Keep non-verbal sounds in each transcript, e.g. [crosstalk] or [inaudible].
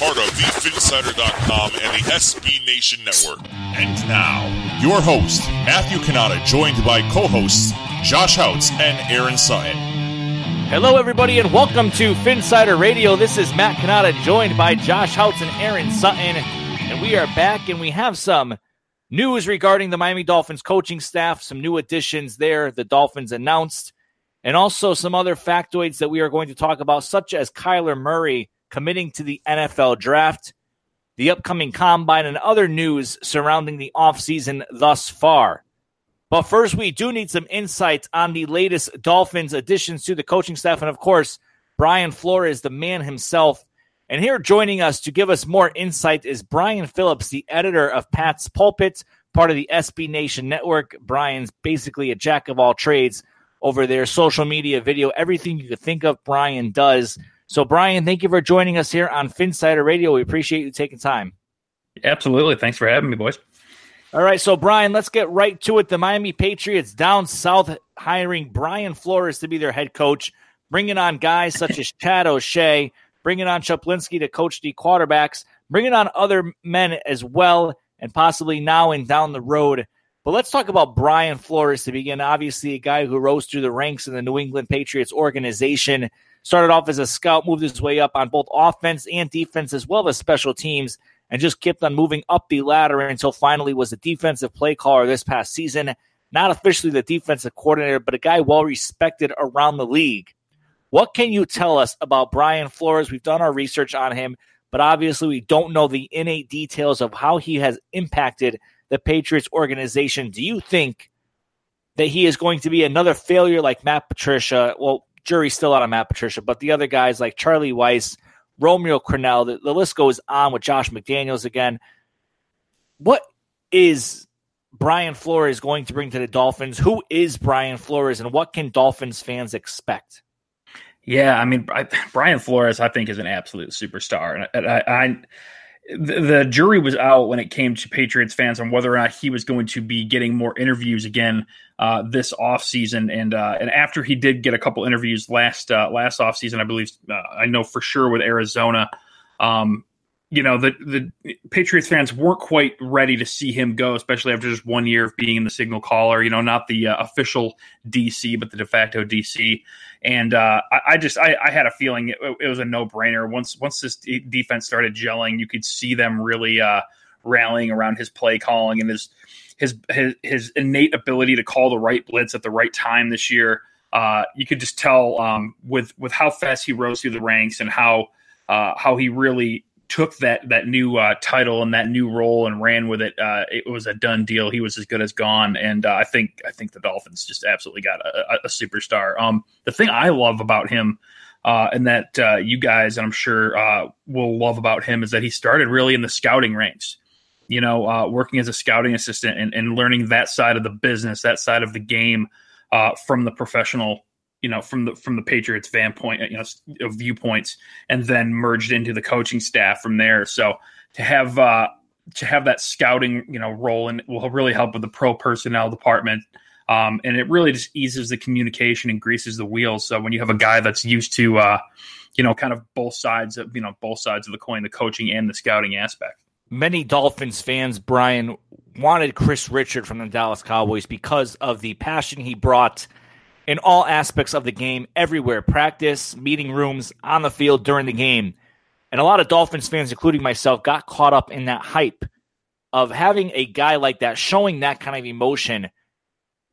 part of the Phinsider.com and the SB Nation Network. And now, your host, Matthew Cannata, joined by co-hosts Josh Houtz and Aaron Sutton. Hello, everybody, and welcome to Phinsider Radio. This is Matt Cannata, joined by Josh Houtz and Aaron Sutton, and we are back, and we have some news regarding the Miami Dolphins coaching staff, some new additions there. The Dolphins announced, and also some other factoids that we are going to talk about, such as Kyler Murray committing to the NFL draft, the upcoming combine, and other news surrounding the offseason thus far. But first, we do need some insights on the latest Dolphins additions to the coaching staff. And of course, Brian Flores, the man himself. And here joining us to give us more insight is Brian Phillips, the editor of Pat's Pulpit, part of the SB Nation Network. Brian's basically a jack of all trades over there, social media, video, everything you could think of, Brian does. So, Brian, thank you for joining us here on Phinsider Radio. We appreciate you taking time. Absolutely. Thanks for having me, boys. All right, so Brian, let's get right to it. The Miami Patriots down south hiring Brian Flores to be their head coach, bringing on guys such as [laughs] Chad O'Shea, bringing on Schuplinski to coach the quarterbacks, bringing on other men as well, and possibly now and down the road. But let's talk about Brian Flores to begin. Obviously, a guy who rose through the ranks in the New England Patriots organization, started off as a scout, moved his way up on both offense and defense, as well as special teams and just kept on moving up the ladder until finally was a defensive play caller this past season. Not officially the defensive coordinator, but a guy well respected around the league. What can you tell us about Brian Flores? We've done our research on him, but obviously we don't know the innate details of how he has impacted the Patriots organization. Do you think that he is going to be another failure like Matt Patricia? Well, jury's still out on Matt Patricia, but the other guys like Charlie Weis, Romeo Crennel, The, the list goes on with Josh McDaniels again. What is Brian Flores going to bring to the Dolphins? Who is Brian Flores, and what can Dolphins fans expect? Yeah, I mean, Brian Flores, I think, is an absolute superstar, and I, I, the, the jury was out when it came to Patriots fans on whether or not he was going to be getting more interviews again uh, this offseason. And uh, and after he did get a couple interviews last uh, last offseason, I believe uh, I know for sure with Arizona. Um, you know the the Patriots fans weren't quite ready to see him go, especially after just one year of being in the signal caller. You know, not the uh, official DC, but the de facto DC. And uh, I, I, just I, I, had a feeling it, it, was a no brainer. Once once this defense started gelling, you could see them really uh, rallying around his play calling and his, his his his innate ability to call the right blitz at the right time this year. Uh, you could just tell um, with with how fast he rose through the ranks and how uh, how he really took that that new uh, title and that new role and ran with it, uh, it was a done deal. He was as good as gone, and uh, I think I think the Dolphins just absolutely got a, a superstar. Um, the thing I love about him. Uh, and that you guys, and I'm sure, uh, will love about him is that he started really in the scouting ranks. You know, working as a scouting assistant and, and, learning that side of the business, that side of the game from the professional you know from the from the Patriots vanpoint, you know, viewpoints, and then merged into the coaching staff from there. So to have uh, to have that scouting you know role and will really help with the pro personnel department. Um, and it really just eases the communication and greases the wheels. So when you have a guy that's used to, uh, you know, kind of both sides of you know both sides of the coin, the coaching and the scouting aspect. Many Dolphins fans, Brian, wanted Kris Richard from the Dallas Cowboys because of the passion he brought in all aspects of the game, everywhere practice, meeting rooms, on the field during the game. And a lot of Dolphins fans, including myself, got caught up in that hype of having a guy like that showing that kind of emotion,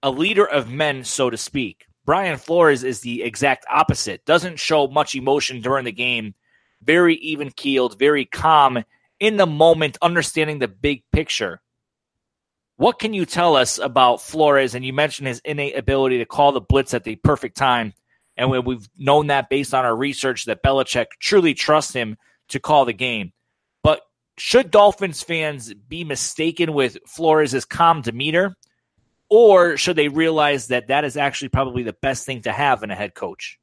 a leader of men, so to speak. Brian Flores is the exact opposite, doesn't show much emotion during the game, very even keeled, very calm in the moment, understanding the big picture. What can you tell us about Flores? And you mentioned his innate ability to call the blitz at the perfect time. And we've known that based on our research that Belichick truly trusts him to call the game. But should Dolphins fans be mistaken with Flores' calm demeanor? Or should they realize that that is actually probably the best thing to have in a head coach?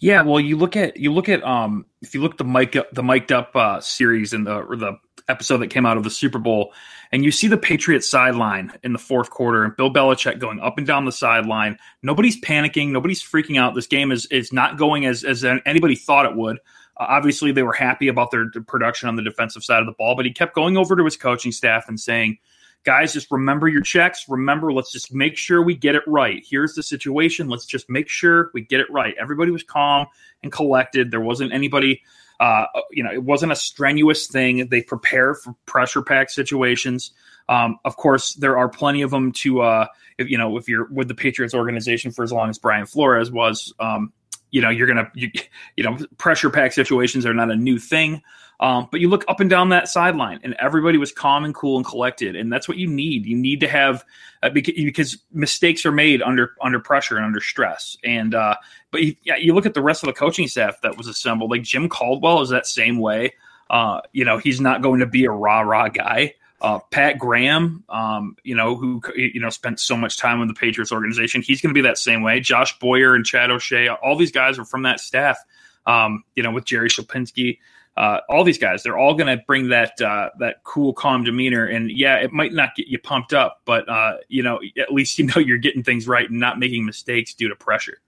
Yeah, well, you look at you look at um if you look at the mic the mic'd up uh, series and the or the episode that came out of the Super Bowl, and you see the Patriots sideline in the fourth quarter, and Bill Belichick going up and down the sideline. Nobody's panicking, nobody's freaking out. This game is is not going as as anybody thought it would. Uh, obviously, they were happy about their production on the defensive side of the ball, but he kept going over to his coaching staff and saying, "Guys, just remember your checks. Remember, let's just make sure we get it right. Here's the situation. Let's just make sure we get it right." Everybody was calm and collected. There wasn't anybody uh, you know, it wasn't a strenuous thing. They prepare for pressure pack situations. Um, of course, there are plenty of them to, uh, if, you know, if you're with the Patriots organization for as long as Brian Flores was, um, you know, you're gonna, you, you know, pressure pack situations are not a new thing. Um, but you look up and down that sideline, and everybody was calm and cool and collected, and that's what you need. You need to have uh, because, mistakes are made under under pressure and under stress. And uh, but you, yeah, you look at the rest of the coaching staff that was assembled. Like Jim Caldwell is that same way. Uh, you know, he's not going to be a rah rah guy. Uh, Pat Graham, um, you know, who you know spent so much time with the Patriots organization, he's going to be that same way. Josh Boyer and Chad O'Shea, all these guys are from that staff. Um, you know, with Jerry Schuplinski uh, all these guys, they're all going to bring that uh, that cool, calm demeanor. And yeah, it might not get you pumped up, but uh, you know, at least you [laughs] know you're getting things right and not making mistakes due to pressure.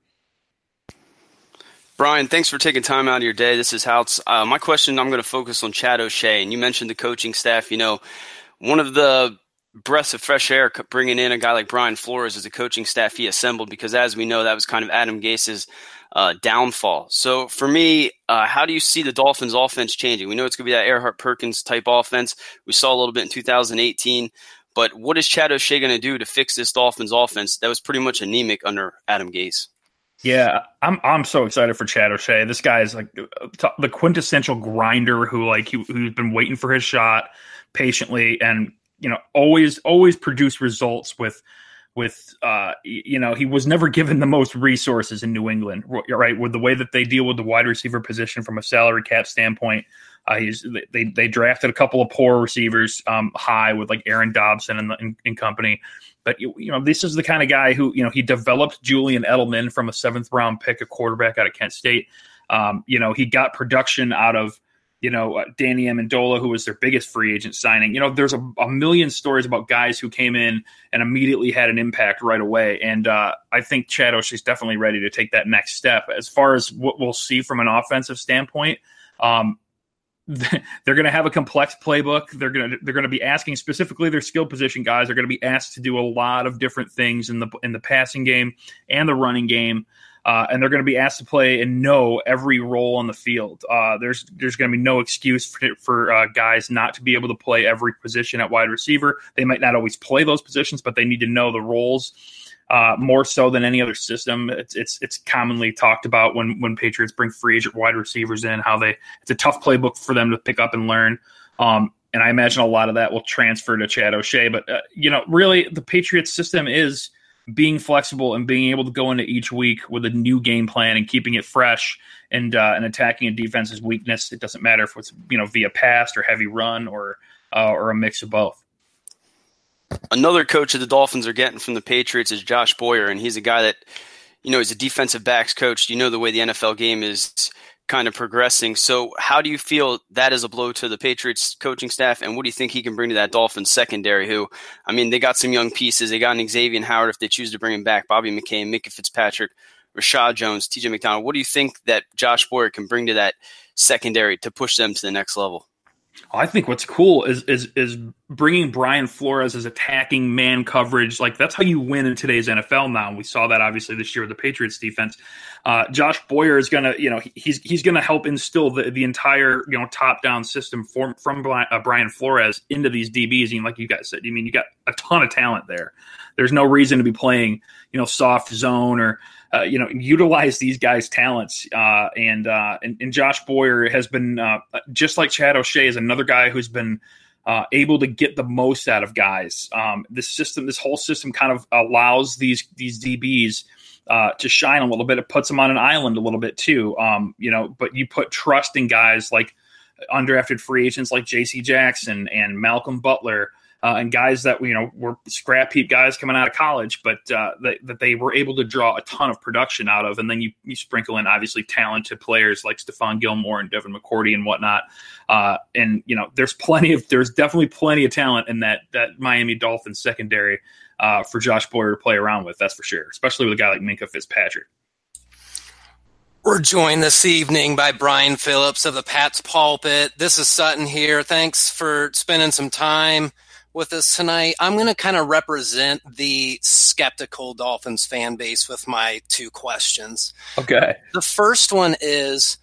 Brian, thanks for taking time out of your day. This is Houtz. Uh, my question, I'm going to focus on Chad O'Shea, and you mentioned the coaching staff. You know, one of the breaths of fresh air bringing in a guy like Brian Flores as a coaching staff he assembled because, as we know, that was kind of Adam Gase's uh, downfall. So for me, uh, how do you see the Dolphins' offense changing? We know it's going to be that Erhardt-Perkins type offense. We saw a little bit in 2018. But what is Chad O'Shea going to do to fix this Dolphins offense that was pretty much anemic under Adam Gase? Yeah, I'm I'm so excited for Chad O'Shea. This guy is like the quintessential grinder who like he, who's been waiting for his shot patiently and you know always always produce results with with uh, you know he was never given the most resources in New England, right? With the way that they deal with the wide receiver position from a salary cap standpoint, uh, he's they they drafted a couple of poor receivers um, high with like Aaron Dobson and, and, and company. But you, you, know this is the kind of guy who you know he developed Julian Edelman from a seventh round pick, a quarterback out of Kent State. Um, you know he got production out of you know, uh, Danny Amendola, who was their biggest free agent signing. You know, there's a, a, million stories about guys who came in and immediately had an impact right away. And uh, I think Chad is definitely ready to take that next step. As far as what we'll see from an offensive standpoint, um, [laughs] they're going to have a complex playbook. They're going to they're going to be asking specifically their skill position guys. They're going to be asked to do a lot of different things in the in the passing game and the running game uh, and they're going to be asked to play and know every role on the field. Uh, there's there's going to be no excuse for, for uh, guys not to be able to play every position at wide receiver. They might not always play those positions, but they need to know the roles. uh, more so than any other system. It's, it's it's commonly talked about when when Patriots bring free agent wide receivers in, how they it's a tough playbook for them to pick up and learn. Um, and I imagine a lot of that will transfer to Chad O'Shea. But uh, you know, really, the Patriots system is being flexible and being able to go into each week with a new game plan and keeping it fresh and uh, and attacking a defense's weakness. It doesn't matter if it's you know via pass or heavy run or uh, or a mix of both. Another coach that the Dolphins are getting from the Patriots is Josh Boyer, and he's a guy that, you know, he's a defensive backs coach. You know the way the NFL game is kind of progressing. So, how do you feel that is a blow to the Patriots coaching staff, and what do you think he can bring to that Dolphins secondary? Who, I mean, they got some young pieces. They got an Xavier Howard if they choose to bring him back, Bobby McCain, Minkah Fitzpatrick, Reshad Jones, TJ McDonald. What do you think that Josh Boyer can bring to that secondary to push them to the next level? I think what's cool is is is bringing Brian Flores as attacking man coverage. Like that's how you win in today's NFL. Now we saw that obviously this year with the Patriots defense. Uh, Josh Boyer is gonna, you know, he's he's gonna help instill the, the entire you know top down system from from uh, Brian Flores into these DBs. And like you guys said, I mean, you got a ton of talent there. There's no reason to be playing you know soft zone or uh, you know, utilize these guys' talents. Uh, and, uh, and, and Josh Boyer has been uh, just like Chad O'Shea is another guy who's been uh, able to get the most out of guys. Um, this system, this whole system, kind of allows these these DBs. To shine a little bit, it puts them on an island a little bit too. Um, you know, but you put trust in guys like undrafted free agents like J.C. Jackson and Malcolm Butler, uh, and guys that you know were scrap heap guys coming out of college, but uh, that, that they were able to draw a ton of production out of. And then you, you sprinkle in obviously talented players like Stephon Gilmore and Devin McCourty and whatnot. Uh, and you know, there's plenty of there's definitely plenty of talent in that that Miami Dolphins secondary uh, for Josh Boyer to play around with. That's for sure, especially with a guy like Minkah Fitzpatrick. We're joined this evening by Brian Phillips of the Pat's Pulpit. This is Sutton here. Thanks for spending some time with us tonight. I'm going to kind of represent the skeptical Dolphins fan base with my two questions. Okay. The first one is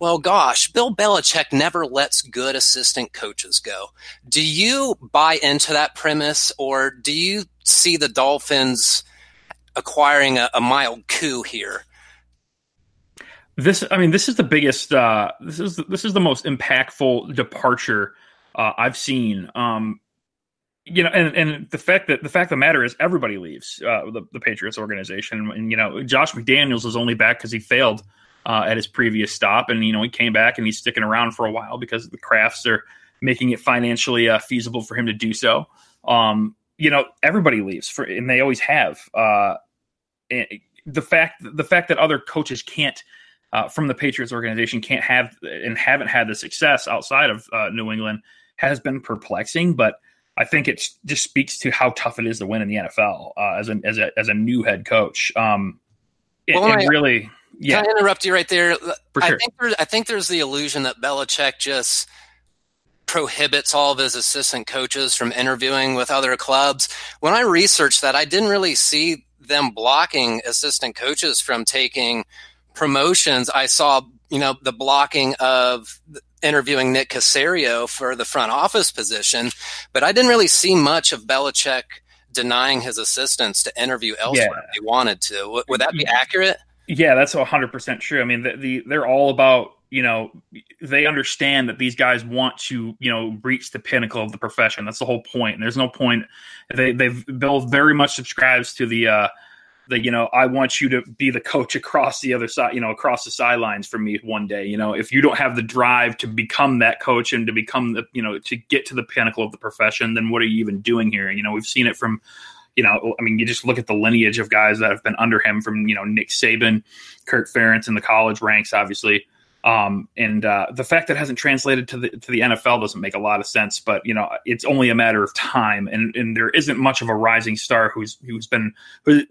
well, gosh, Bill Belichick never lets good assistant coaches go. Do you buy into that premise, or do you see the Dolphins acquiring a, a mild coup here? This, I mean, this is the biggest. Uh, this is this is the most impactful departure uh, I've seen. Um, you know, and, and the fact that the fact of the matter is everybody leaves uh, the, the Patriots organization. And, you know, Josh McDaniels is only back because he failed uh, at his previous stop. And, you know, he came back and he's sticking around for a while because the Krafts are making it financially uh, feasible for him to do so. Um, you know, everybody leaves for, and they always have. Uh, the fact, the fact that other coaches can't, uh, from the Patriots organization can't have and haven't had the success outside of uh, New England has been perplexing, but I think it just speaks to how tough it is to win in the NFL uh, as a as a as a new head coach. Um, well, and, I, really, yeah. Can I interrupt you right there? For sure. I think there's, I think there's the illusion that Belichick just prohibits all of his assistant coaches from interviewing with other clubs. When I researched that, I didn't really see them blocking assistant coaches from taking promotions. I saw, you know, the blocking of interviewing Nick Caserio for the front office position, but I didn't really see much of Belichick denying his assistants to interview elsewhere yeah. if he wanted to. Would that be accurate? Yeah, that's 100% true. I mean, the, the, they're all about, you know, they understand that these guys want to, you know, reach the pinnacle of the profession. That's the whole point. And there's no point. They, they've, Bill very much subscribes to the, uh, the you know I want you to be the coach across the other side, you know, across the sidelines for me one day. You know, if you don't have the drive to become that coach and to become the you know to get to the pinnacle of the profession, then what are you even doing here? You know, we've seen it from you know, I mean, you just look at the lineage of guys that have been under him from, you know, Nick Saban, Kirk Ferentz in the college ranks, obviously, um, and uh, the fact that hasn't translated to the to the NFL doesn't make a lot of sense. But you know, it's only a matter of time, and and there isn't much of a rising star who's who's been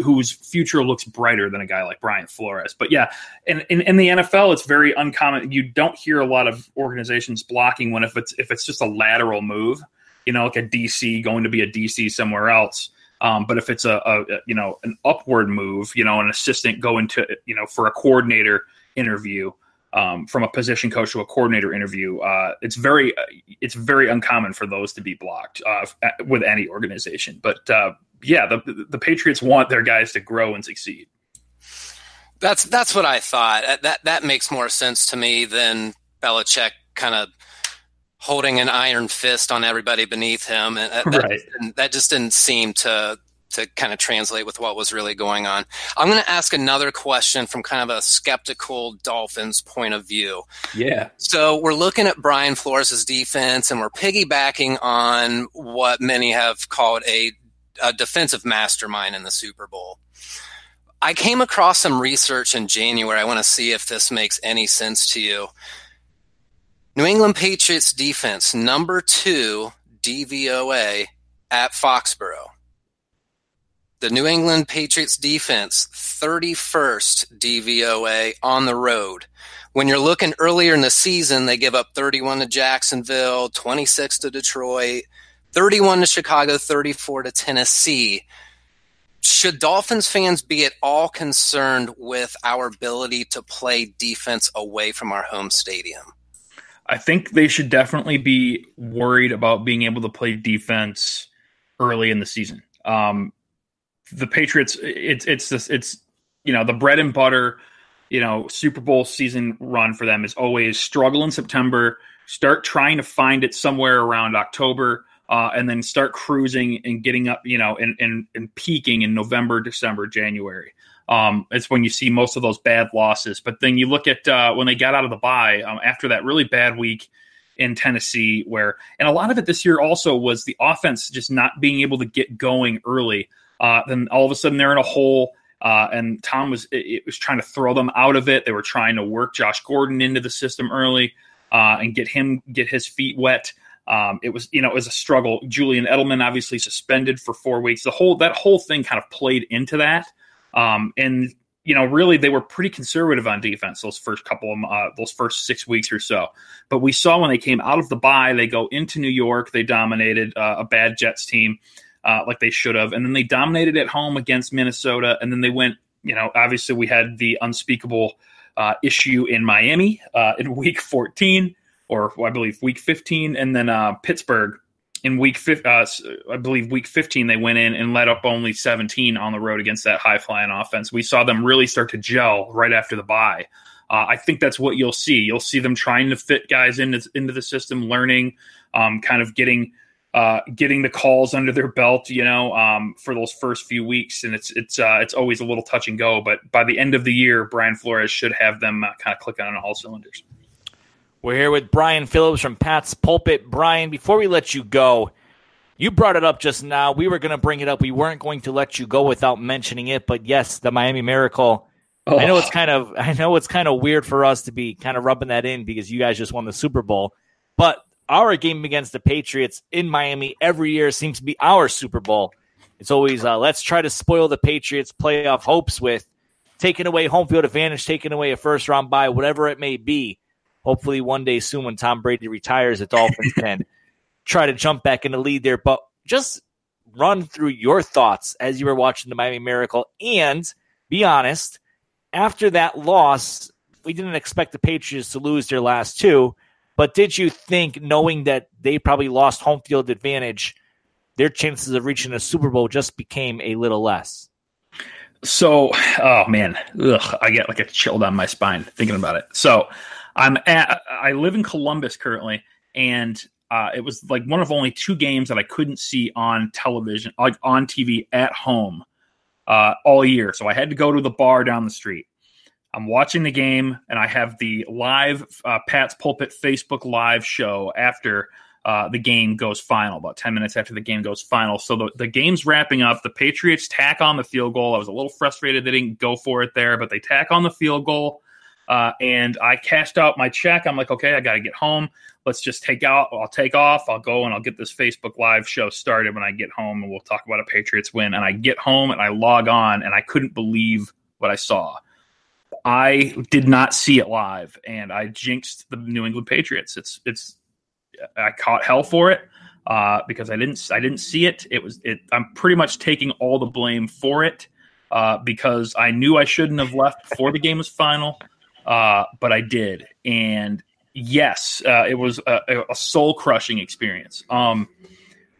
whose future looks brighter than a guy like Brian Flores. But yeah, in, in, in the NFL, it's very uncommon. You don't hear a lot of organizations blocking when if it's if it's just a lateral move, you know, like a DC going to be a DC somewhere else. Um, but if it's a, a, you know an upward move, you know, an assistant going to you know for a coordinator interview um, from a position coach to a coordinator interview. Uh, it's very it's very uncommon for those to be blocked uh, with any organization. But uh, yeah, the the Patriots want their guys to grow and succeed. That's that's what I thought. That that makes more sense to me than Belichick kind of holding an iron fist on everybody beneath him, and that, right. that, that just didn't seem to to kind of translate with what was really going on. I'm going to ask another question from kind of a skeptical Dolphins point of view. Yeah. So we're looking at Brian Flores' defense and we're piggybacking on what many have called a, a defensive mastermind in the Super Bowl. I came across some research in January. I want to see if this makes any sense to you. New England Patriots defense, number two DVOA at Foxborough. The New England Patriots defense, 31st DVOA on the road. When you're looking earlier in the season, they give up 31 to Jacksonville, 26 to Detroit, 31 to Chicago, 34 to Tennessee should Dolphins fans be at all concerned with our ability to play defense away from our home stadium? I think they should definitely be worried about being able to play defense early in the season. Um, the Patriots, it's it's this, it's you know the bread and butter, you know Super Bowl season run for them is always struggle in September, start trying to find it somewhere around October uh, and then start cruising and getting up, you know, and, and, and peaking in November, December, January. Um, it's when you see most of those bad losses. But then you look at uh, when they got out of the bye um, after that really bad week in Tennessee, where, and a lot of it this year also was the offense just not being able to get going early. Uh, then all of a sudden they're in a hole. Uh, and Tom was it, it, was trying to throw them out of it. They were trying to work Josh Gordon into the system early uh, and get him get his feet wet. Um, it was, you know, it was a struggle. Julian Edelman obviously suspended for four weeks. The whole that whole thing kind of played into that. Um, and you know, really, they were pretty conservative on defense those first couple of uh, those first six weeks or so. But we saw when they came out of the bye, they go into New York, they dominated uh, a bad Jets team uh, like they should have, and then they dominated at home against Minnesota, and then they went. You know, obviously, we had the unspeakable uh, issue in Miami uh, in Week 14 or I believe week 15, and then uh, Pittsburgh in week uh, I believe week 15 they went in and let up only 17 on the road against that high flying offense. We saw them really start to gel right after the bye. Uh, I think that's what you'll see. You'll see them trying to fit guys into into the system, learning, um, kind of getting uh, getting the calls under their belt, you know, um, for those first few weeks, and it's it's uh, it's always a little touch and go. But by the end of the year, Brian Flores should have them uh, kind of clicking on all cylinders. We're here with Brian Phillips from Pat's Pulpit. Brian, before we let you go, you brought it up just now. We were going to bring it up. We weren't going to let you go without mentioning it, but yes, the Miami Miracle. Oh. I know it's kind of I know it's kind of weird for us to be kind of rubbing that in because you guys just won the Super Bowl, but our game against the Patriots in Miami every year seems to be our Super Bowl. It's always uh, let's try to spoil the Patriots' playoff hopes with taking away home field advantage, taking away a first round bye, whatever it may be hopefully one day soon when Tom Brady retires, the Dolphins can [laughs] try to jump back in the lead there. But just run through your thoughts as you were watching the Miami Miracle and be honest. After that loss, we didn't expect the Patriots to lose their last two, but did you think, knowing that they probably lost home field advantage, their chances of reaching a Super Bowl just became a little less? So, oh man, ugh, I get like a chill down my spine thinking about it. So, I'm at, I live in Columbus currently, and uh, it was like one of only two games that I couldn't see on television, like on TV at home, uh, all year. So I had to go to the bar down the street. I'm watching the game, and I have the live uh, Pat's Pulpit Facebook Live show after uh, the game goes final, about 10 minutes after the game goes final. So the, the game's wrapping up. The Patriots tack on the field goal. I was a little frustrated they didn't go for it there, but they tack on the field goal. Uh, and I cashed out my check. I'm like, okay, I got to get home. Let's just take out. I'll take off. I'll go and I'll get this Facebook Live show started when I get home, and we'll talk about a Patriots win. And I get home and I log on, and I couldn't believe what I saw. I did not see it live, and I jinxed the New England Patriots. It's it's I caught hell for it uh, because I didn't I didn't see it. It was it. I'm pretty much taking all the blame for it uh, because I knew I shouldn't have left before the game was final. uh, but I did, and yes, uh, it was a, a soul crushing experience. Um,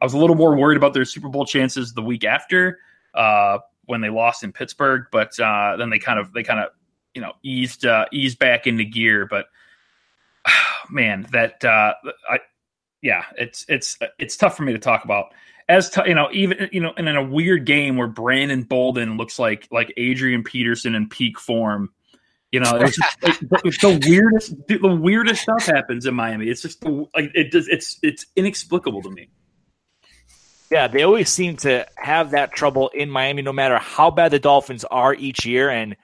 I was a little more worried about their Super Bowl chances the week after uh, when they lost in Pittsburgh, but uh, then they kind of they kind of you know eased uh, eased back into gear. But [sighs] man, that uh, I yeah, it's it's it's tough for me to talk about. As t- you know, even you know, and in a weird game where Brandon Bolden looks like like Adrian Peterson in peak form you know, it's, just, [laughs] it's the weirdest. The weirdest stuff happens in Miami. It's just like it does. It's it's inexplicable to me. Yeah, they always seem to have that trouble in Miami, no matter how bad the Dolphins are each year, and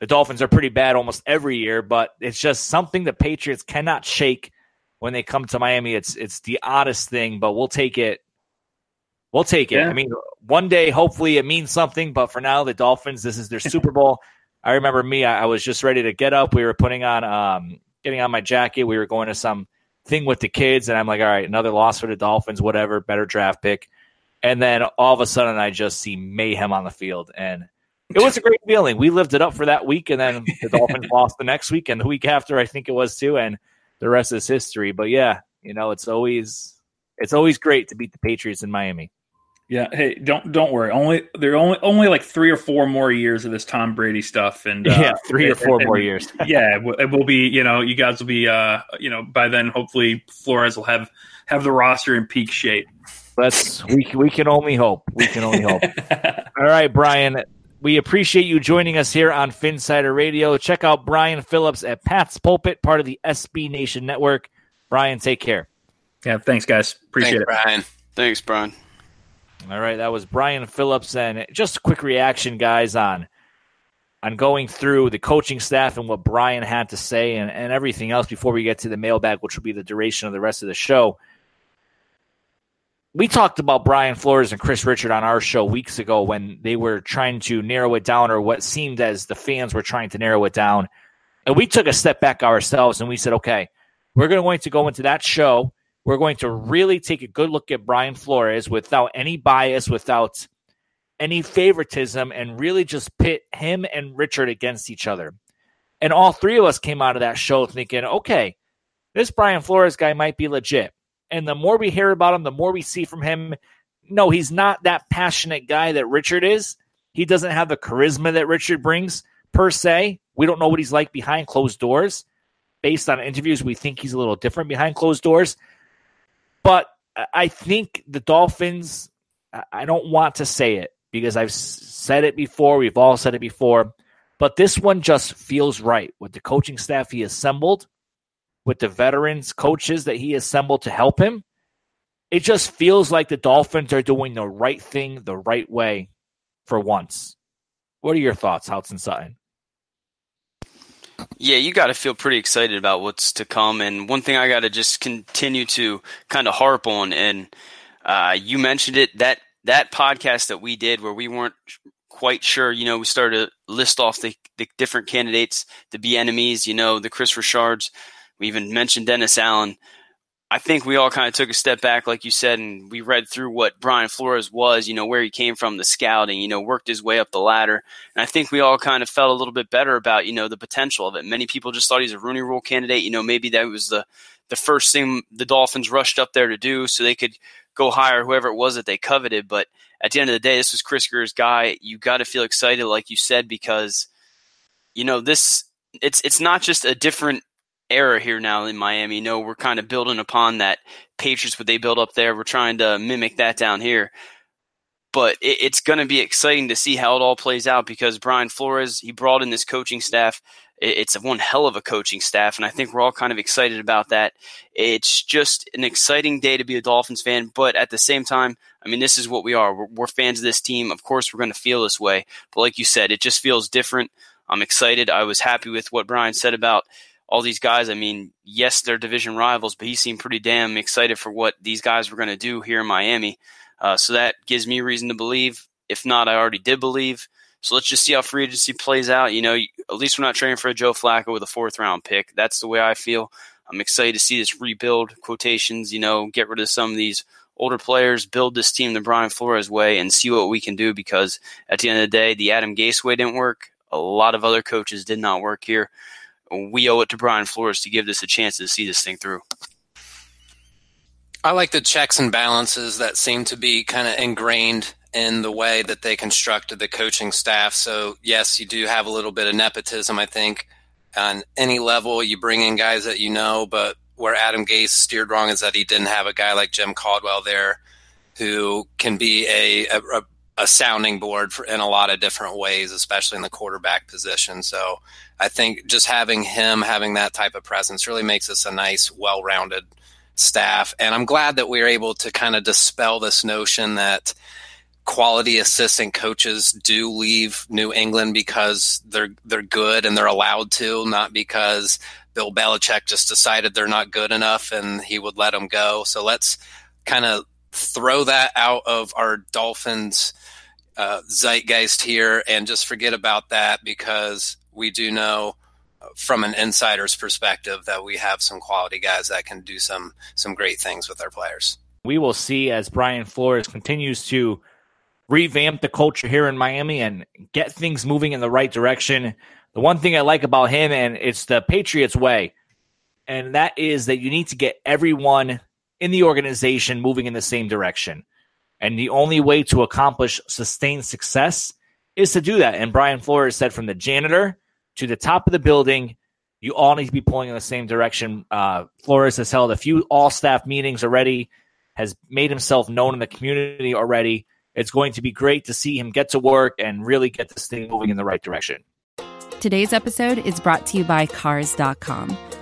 the Dolphins are pretty bad almost every year. But it's just something the Patriots cannot shake when they come to Miami. It's it's the oddest thing, but we'll take it. We'll take it. Yeah. I mean, one day, hopefully, it means something. But for now, the Dolphins, this is their [laughs] Super Bowl. I remember me, I, I, was just ready to get up. We were putting on, um, getting on my jacket. We were going to some thing with the kids, and I'm like, all right, another loss for the Dolphins, whatever, better draft pick. And then all of a sudden, I just see mayhem on the field, and it was a great feeling. We lived it up for that week, and then the Dolphins [laughs] lost the next week, and the week after, I think it was too, and the rest is history. But yeah, you know, it's always it's always great to beat the Patriots in Miami. Yeah. Hey, don't don't worry. Only there are only only like three or four more years of this Tom Brady stuff, and uh, [laughs] yeah, three or four and, more years. [laughs] yeah, it will be. You know, you guys will be. Uh, you know, by then, hopefully, Flores will have have the roster in peak shape. Let's we we can only hope. We can only hope. All right, Brian. We appreciate you joining us here on Phinsider Radio. Check out Brian Phillips at Pat's Pulpit, part of the SB Nation Network. Brian, take care. Yeah, thanks, guys. Appreciate thanks, it, Brian. Thanks, Brian. All right, that was Brian Phillips, and just a quick reaction, guys, on on going through the coaching staff and what Brian had to say, and, and everything else before we get to the mailbag, which will be the duration of the rest of the show. We talked about Brian Flores and Kris Richard on our show weeks ago when they were trying to narrow it down, or what seemed as the fans were trying to narrow it down. And we took a step back ourselves and we said, okay, we're going to go into that show we're going to really take a good look at Brian Flores without any bias, without any favoritism, and really just pit him and Richard against each other. And all three of us came out of that show thinking, okay, this Brian Flores guy might be legit. And the more we hear about him, the more we see from him. No, he's not that passionate guy that Richard is. He doesn't have the charisma that Richard brings per se. We don't know what he's like behind closed doors. Based on interviews, we think he's a little different behind closed doors. But I think the Dolphins, I don't want to say it because I've said it before. We've all said it before. But this one just feels right with the coaching staff he assembled, with the veterans coaches that he assembled to help him. It just feels like the Dolphins are doing the right thing the right way for once. What are your thoughts, and Sutton? Yeah, you got to feel pretty excited about what's to come. And one thing I got to just continue to kind of harp on, and uh, you mentioned it that that podcast that we did where we weren't quite sure. You know, we started to list off the, the different candidates to be enemies. You know, the Kris Richards. We even mentioned Dennis Allen. I think we all kind of took a step back, like you said, and we read through what Brian Flores was, you know, where he came from, the scouting, you know, worked his way up the ladder. And I think we all kind of felt a little bit better about, you know, the potential of it. Many people just thought he's a Rooney Rule candidate. You know, maybe that was the, the first thing the Dolphins rushed up there to do so they could go hire whoever it was that they coveted. But at the end of the day, this was Chris Grier's guy. You got to feel excited, like you said, because, you know, this, it's, it's not just a different era here now in Miami. You know, we're kind of building upon that Patriots what they built up there. We're trying to mimic that down here. But it, it's going to be exciting to see how it all plays out because Brian Flores, he brought in this coaching staff. It, it's one hell of a coaching staff, and I think we're all kind of excited about that. It's just an exciting day to be a Dolphins fan, but at the same time, I mean, this is what we are. We're, we're fans of this team. Of course, we're going to feel this way. But like you said, it just feels different. I'm excited. I was happy with what Brian said about all these guys. I mean, yes, they're division rivals, but he seemed pretty damn excited for what these guys were going to do here in Miami. Uh, so that gives me reason to believe. If not, I already did believe. So let's just see how free agency plays out. You know, at least we're not trading for a Joe Flacco with a fourth round pick. That's the way I feel. I'm excited to see this rebuild quotations. You know, get rid of some of these older players, build this team the Brian Flores way, and see what we can do. Because at the end of the day, the Adam Gase way didn't work. A lot of other coaches did not work here we owe it to Brian Flores to give this a chance to see this thing through. I like the checks and balances that seem to be kind of ingrained in the way that they constructed the coaching staff. So, yes, you do have a little bit of nepotism, I think. On any level, you bring in guys that you know, but where Adam Gase steered wrong is that he didn't have a guy like Jim Caldwell there who can be a, a, a sounding board for, in a lot of different ways, especially in the quarterback position. So I think just having him having that type of presence really makes us a nice, well rounded staff. And I'm glad that we are able to kind of dispel this notion that quality assistant coaches do leave New England because they're they're good and they're allowed to, not because Bill Belichick just decided they're not good enough and he would let them go. So let's kind of throw that out of our Dolphins uh, zeitgeist here and just forget about that because we do know from an insider's perspective that we have some quality guys that can do some some great things with our players. We will see as Brian Flores continues to revamp the culture here in Miami and get things moving in the right direction. The one thing I like about him and it's the Patriots way and that is that you need to get everyone in the organization moving in the same direction. And the only way to accomplish sustained success is to do that. And Brian Flores said from the janitor to the top of the building, you all need to be pulling in the same direction. Uh, Flores has held a few all staff meetings already, has made himself known in the community already. It's going to be great to see him get to work and really get this thing moving in the right direction. Today's episode is brought to you by Cars.com.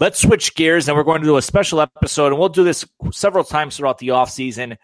Let's switch gears and we're going to do a special episode, and we'll do this several times throughout the off season.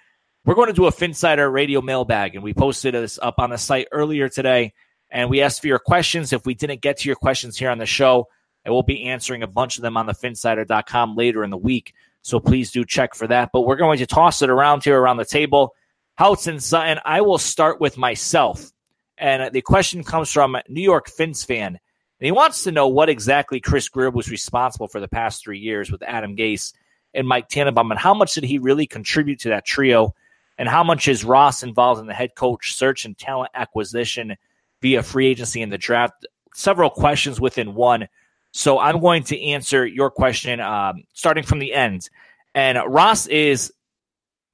We're going to do a Phinsider radio mailbag, and we posted this up on the site earlier today. And we asked for your questions. If we didn't get to your questions here on the show, I will be answering a bunch of them on the phinsider.com later in the week. So please do check for that. But we're going to toss it around here around the table. Houtz and Sutton, I will start with myself. And the question comes from New York Fins fan. And he wants to know what exactly Chris Grier was responsible for the past three years with Adam Gase and Mike Tannenbaum, and how much did he really contribute to that trio, and how much is Ross involved in the head coach search and talent acquisition via free agency and the draft? Several questions within one. So I'm going to answer your question um, starting from the end. And Ross is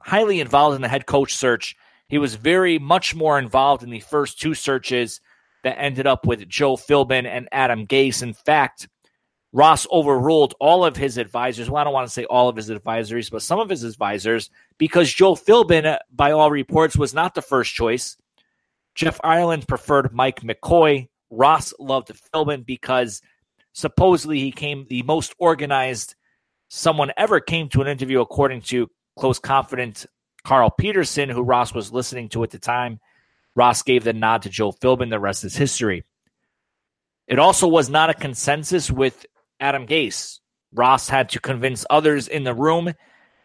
highly involved in the head coach search. He was very much more involved in the first two searches that ended up with Joe Philbin and Adam Gase. In fact, Ross overruled all of his advisors. Well, I don't want to say all of his advisors, but some of his advisors, because Joe Philbin, by all reports, was not the first choice. Jeff Ireland preferred Mike McCoy. Ross loved Philbin because supposedly he came the most organized someone ever came to an interview, according to close confidant Carl Peterson, who Ross was listening to at the time. Ross gave the nod to Joe Philbin. The rest is history. It also was not a consensus with Adam Gase. Ross had to convince others in the room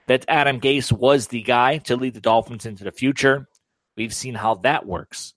that Adam Gase was the guy to lead the Dolphins into the future. We've seen how that works.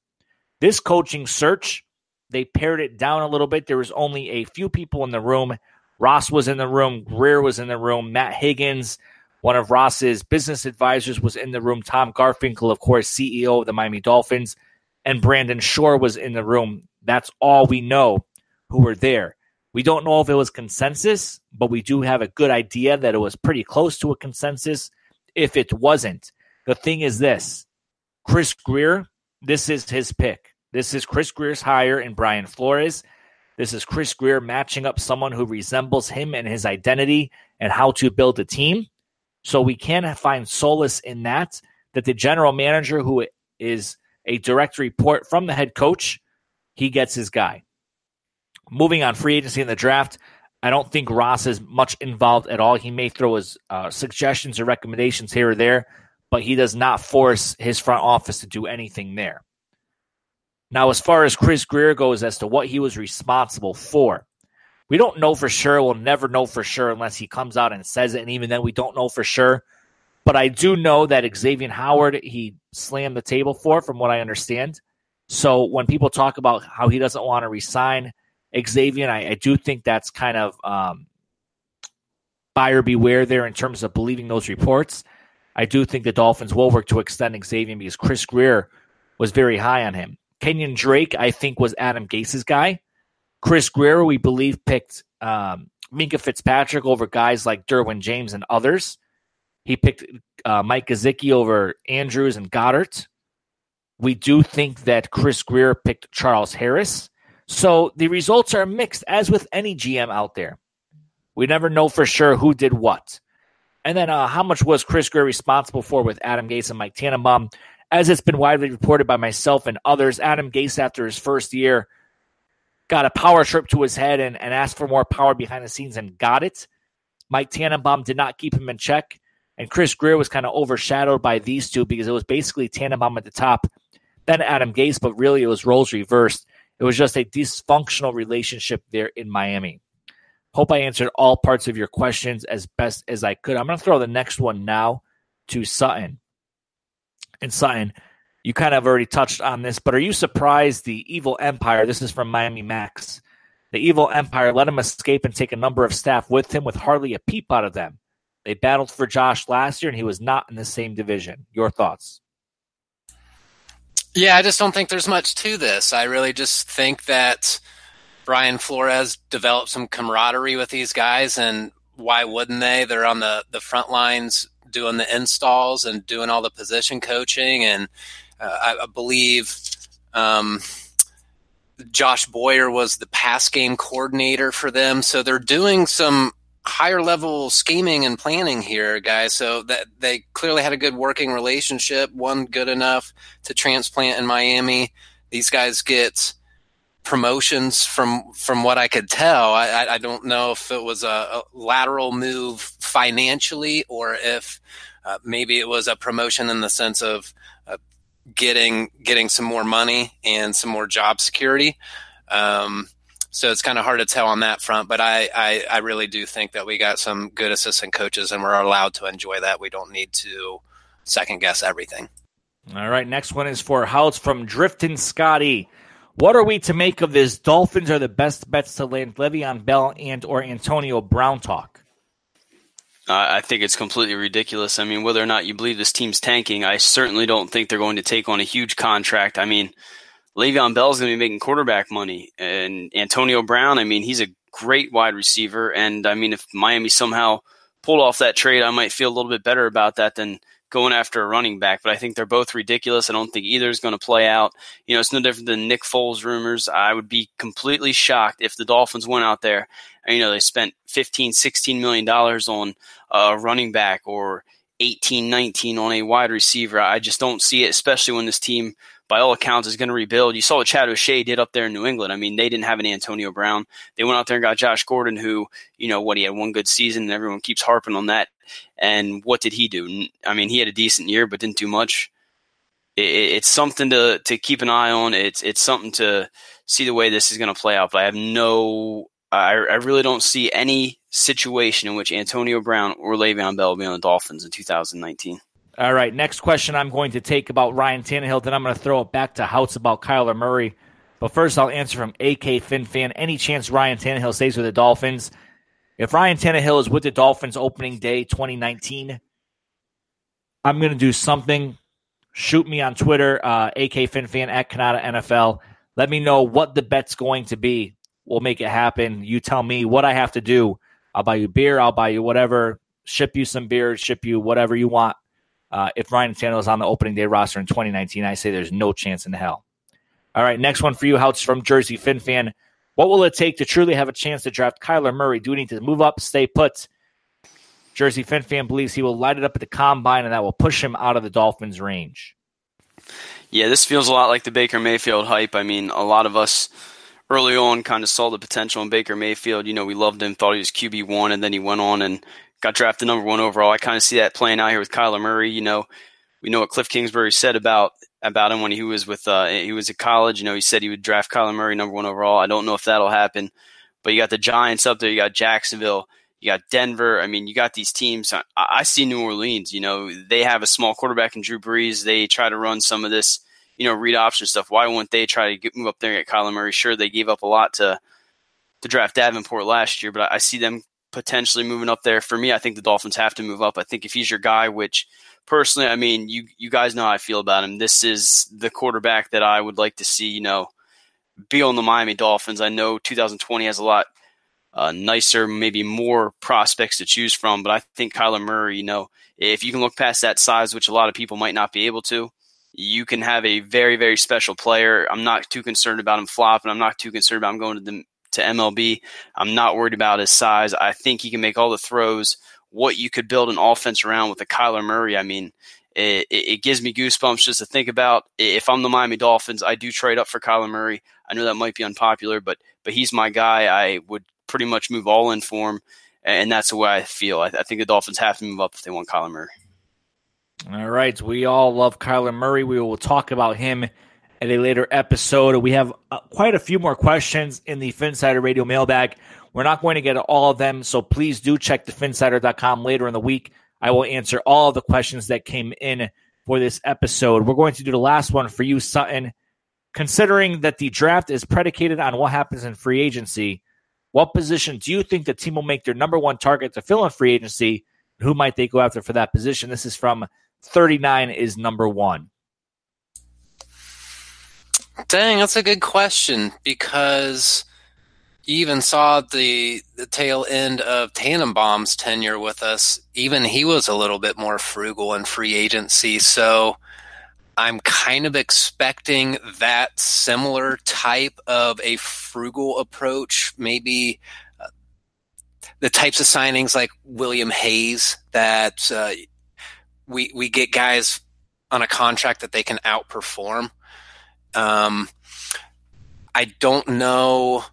This coaching search, they pared it down a little bit. There was only a few people in the room. Ross was in the room, Grier was in the room, Matt Higgins, one of Ross's business advisors was in the room. Tom Garfinkel, of course, CEO of the Miami Dolphins, and Brandon Shore was in the room. That's all we know who were there. We don't know if it was consensus, but we do have a good idea that it was pretty close to a consensus. If it wasn't, the thing is this Chris Grier, this is his pick. This is Chris Grier's hire in Brian Flores. This is Chris Grier matching up someone who resembles him and his identity and how to build a team. So we can find solace in that, that the general manager, who is a direct report from the head coach, he gets his guy. Moving on free agency in the draft, I don't think Ross is much involved at all. He may throw his uh, suggestions or recommendations here or there, but he does not force his front office to do anything there. Now, as far as Chris Grier goes as to what he was responsible for, we don't know for sure. We'll never know for sure unless he comes out and says it. And even then, we don't know for sure. But I do know that Xavier Howard, he slammed the table for, from what I understand. So when people talk about how he doesn't want to resign Xavier, I, I do think that's kind of um, buyer beware there in terms of believing those reports. I do think the Dolphins will work to extend Xavier because Chris Grier was very high on him. Kenyon Drake, I think, was Adam Gase's guy. Chris Grier, we believe, picked um, Minkah Fitzpatrick over guys like Derwin James and others. He picked uh, Mike Gesicki over Andrews and Goedert. We do think that Chris Grier picked Charles Harris. So the results are mixed, as with any GM out there. We never know for sure who did what. And then uh, how much was Chris Grier responsible for with Adam Gase and Mike Tannenbaum? As it's been widely reported by myself and others, Adam Gase, after his first year, got a power trip to his head and, and asked for more power behind the scenes and got it. Mike Tannenbaum did not keep him in check. And Chris Grier was kind of overshadowed by these two because it was basically Tannenbaum at the top then Adam Gase, but really it was roles reversed. It was just a dysfunctional relationship there in Miami. Hope I answered all parts of your questions as best as I could. I'm going to throw the next one now to Sutton. And Sutton, you kind of already touched on this, but are you surprised the evil empire, this is from Miami Max, the evil empire let him escape and take a number of staff with him with hardly a peep out of them? They battled for Josh last year and he was not in the same division. Your thoughts? Yeah, I just don't think there's much to this. I really just think that Brian Flores developed some camaraderie with these guys, and why wouldn't they? They're on the, the front lines doing the installs and doing all the position coaching, and I, I, believe um, Josh Boyer was the pass game coordinator for them. So they're doing some higher level scheming and planning here, guys. So that they clearly had a good working relationship, one good enough to transplant in Miami. These guys get promotions from from what I could tell. I, I don't know if it was a, a lateral move financially or if uh, maybe it was a promotion in the sense of uh, getting getting some more money and some more job security. Um, so it's kind of hard to tell on that front, but I, I, I really do think that we got some good assistant coaches and we're allowed to enjoy that. We don't need to second guess everything. All right, next one is for Houtz from Drifting Scotty. What are we to make of this? Dolphins are the best bets to land Le'Veon Bell and or Antonio Brown talk. I think it's completely ridiculous. I mean, whether or not you believe this team's tanking, I certainly don't think they're going to take on a huge contract. I mean, Le'Veon Bell's going to be making quarterback money, and Antonio Brown. I mean, he's a great wide receiver, and I mean, if Miami somehow pulled off that trade, I might feel a little bit better about that than going after a running back. But I think they're both ridiculous. I don't think either is going to play out. You know, it's no different than Nick Foles rumors. I would be completely shocked if the Dolphins went out there and, you know, they spent 15, 16 million dollars on a running back or 18, 19 on a wide receiver. I just don't see it, especially when this team by all accounts, is going to rebuild. You saw what Chad O'Shea did up there in New England. I mean, they didn't have an Antonio Brown. They went out there and got Josh Gordon, who, you know, what he had one good season, and everyone keeps harping on that. And what did he do? I mean, he had a decent year, but didn't do much. It, it's something to to keep an eye on. It's it's something to see the way this is going to play out. But I have no, I, I really don't see any situation in which Antonio Brown or Le'Veon Bell will be on the Dolphins in 2019. All right, next question I'm going to take about Ryan Tannehill, then I'm going to throw it back to Houtz about Kyler Murray. But first, I'll answer from AK FinFan. Any chance Ryan Tannehill stays with the Dolphins? If Ryan Tannehill is with the Dolphins opening day 2019, I'm going to do something. Shoot me on Twitter, uh, AK FinFan at Canada NFL. Let me know what the bet's going to be. We'll make it happen. You tell me what I have to do. I'll buy you beer. I'll buy you whatever. Ship you some beer. Ship you whatever you want. Uh, if Ryan Tannehill is on the opening day roster in 2019, I say there's no chance in hell. All right, next one for you, Houtz from Jersey FinFan. What will it take to truly have a chance to draft Kyler Murray? Do we need to move up, stay put? Jersey FinFan believes he will light it up at the combine, and that will push him out of the Dolphins' range. Yeah, this feels a lot like the Baker Mayfield hype. I mean, a lot of us early on kind of saw the potential in Baker Mayfield. You know, we loved him, thought he was QB one, and then he went on and got drafted number one overall. I kind of see that playing out here with Kyler Murray. You know, we know what Cliff Kingsbury said about about him when he was with uh, he was at college. You know, he said he would draft Kyler Murray number one overall. I don't know if that'll happen, but you got the Giants up there. You got Jacksonville. You got Denver. I mean, you got these teams. I, I see New Orleans. You know, they have a small quarterback in Drew Brees. They try to run some of this, you know, read option stuff. Why wouldn't they try to get, move up there and get Kyler Murray? Sure, they gave up a lot to to draft Davenport last year, but I, I see them potentially moving up there. For me, I think the Dolphins have to move up. I think if he's your guy, which personally, I mean, you you guys know how I feel about him. This is the quarterback that I would like to see. You know, be on the Miami Dolphins. I know 2020 has a lot uh, nicer, maybe more prospects to choose from, but I think Kyler Murray. You know, if you can look past that size, which a lot of people might not be able to. You can have a very, very special player. I'm not too concerned about him flopping. I'm not too concerned about him going to the to MLB. I'm not worried about his size. I think he can make all the throws what you could build an offense around with a Kyler Murray. I mean, it, it, gives me goosebumps just to think about. If I'm the Miami Dolphins, I do trade up for Kyler Murray. I know that might be unpopular, but but he's my guy. I would pretty much move all in for him, and that's the way I feel. I, I think the Dolphins have to move up if they want Kyler Murray. All right, we all love Kyler Murray. We will talk about him at a later episode. We have uh, quite a few more questions in the Phinsider Radio mailbag. We're not going to get all of them, so please do check the phinsider.com later in the week. I will answer all the questions that came in for this episode. We're going to do the last one for you, Sutton. Considering that the draft is predicated on what happens in free agency, what position do you think the team will make their number one target to fill in free agency? Who might they go after for that position? This is from 39 is number one. Dang, that's a good question because even saw the the tail end of Tannenbaum's tenure with us. Even he was a little bit more frugal in free agency. So I'm kind of expecting that similar type of a frugal approach. Maybe uh, the types of signings like William Hayes that uh, we we get guys on a contract that they can outperform. Um, I don't know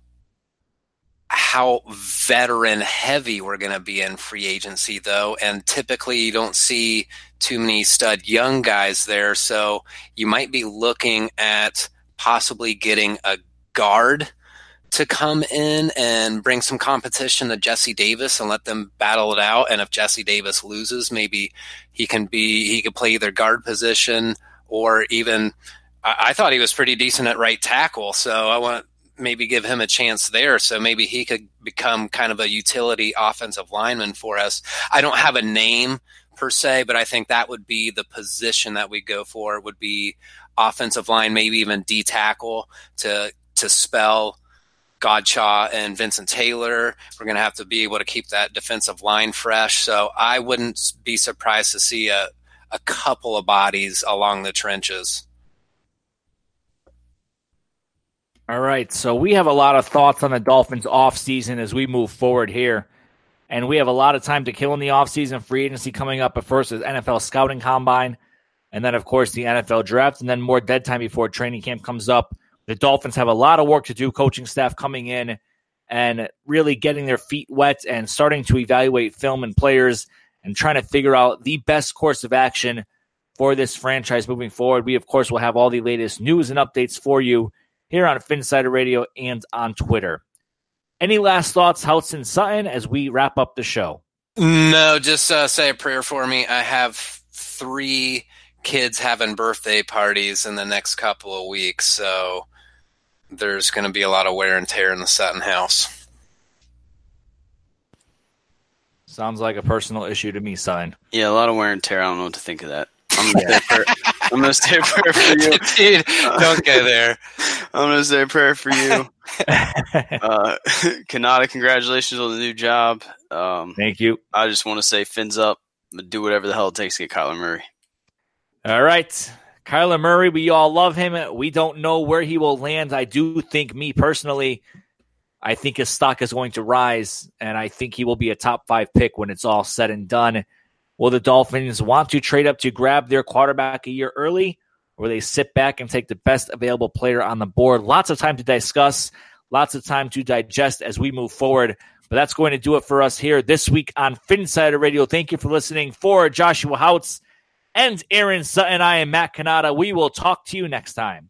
how veteran heavy we're going to be in free agency, though. And typically, you don't see too many stud young guys there. So you might be looking at possibly getting a guard to come in and bring some competition to Jesse Davis and let them battle it out. And if Jesse Davis loses, maybe he can be he could play either guard position or even I, thought he was pretty decent at right tackle. So I want maybe give him a chance there. So maybe he could become kind of a utility offensive lineman for us. I don't have a name per se, but I think that would be the position that we go for would be offensive line, maybe even D tackle to to spell Godchaux and Vincent Taylor. We're going to have to be able to keep that defensive line fresh. So I wouldn't be surprised to see a, a couple of bodies along the trenches. All right. So we have a lot of thoughts on the Dolphins offseason as we move forward here. And we have a lot of time to kill in the offseason. Free agency coming up, but first is NFL scouting combine. And then, of course, the NFL draft, and then more dead time before training camp comes up. The Dolphins have a lot of work to do, coaching staff coming in and really getting their feet wet and starting to evaluate film and players and trying to figure out the best course of action for this franchise moving forward. We, of course, will have all the latest news and updates for you here on Phinsider Radio and on Twitter. Any last thoughts, Houtz and Sutton, as we wrap up the show? No, just uh, say a prayer for me. I have three kids having birthday parties in the next couple of weeks, so there's going to be a lot of wear and tear in the Sutton house. Sounds like a personal issue to me, Sutton. Yeah, a lot of wear and tear. I don't know what to think of that. I'm [laughs] gonna, say, a prayer, I'm gonna say a prayer for you. [laughs] Dude, don't go there. I'm gonna say a prayer for you. [laughs] uh, [laughs] Cannata, congratulations on the new job. Um, Thank you. I just want to say fins up. Do whatever the hell it takes to get Kyler Murray. All right. Kyler Murray, we all love him. We don't know where he will land. I do think, me personally, I think his stock is going to rise, and I think he will be a top five pick when it's all said and done. Will the Dolphins want to trade up to grab their quarterback a year early, or they sit back and take the best available player on the board? Lots of time to discuss, lots of time to digest as we move forward. But that's going to do it for us here this week on Phinsider Radio. Thank you for listening. For Joshua Houtz and Aaron Sutton. I am Matt Cannata. We will talk to you next time.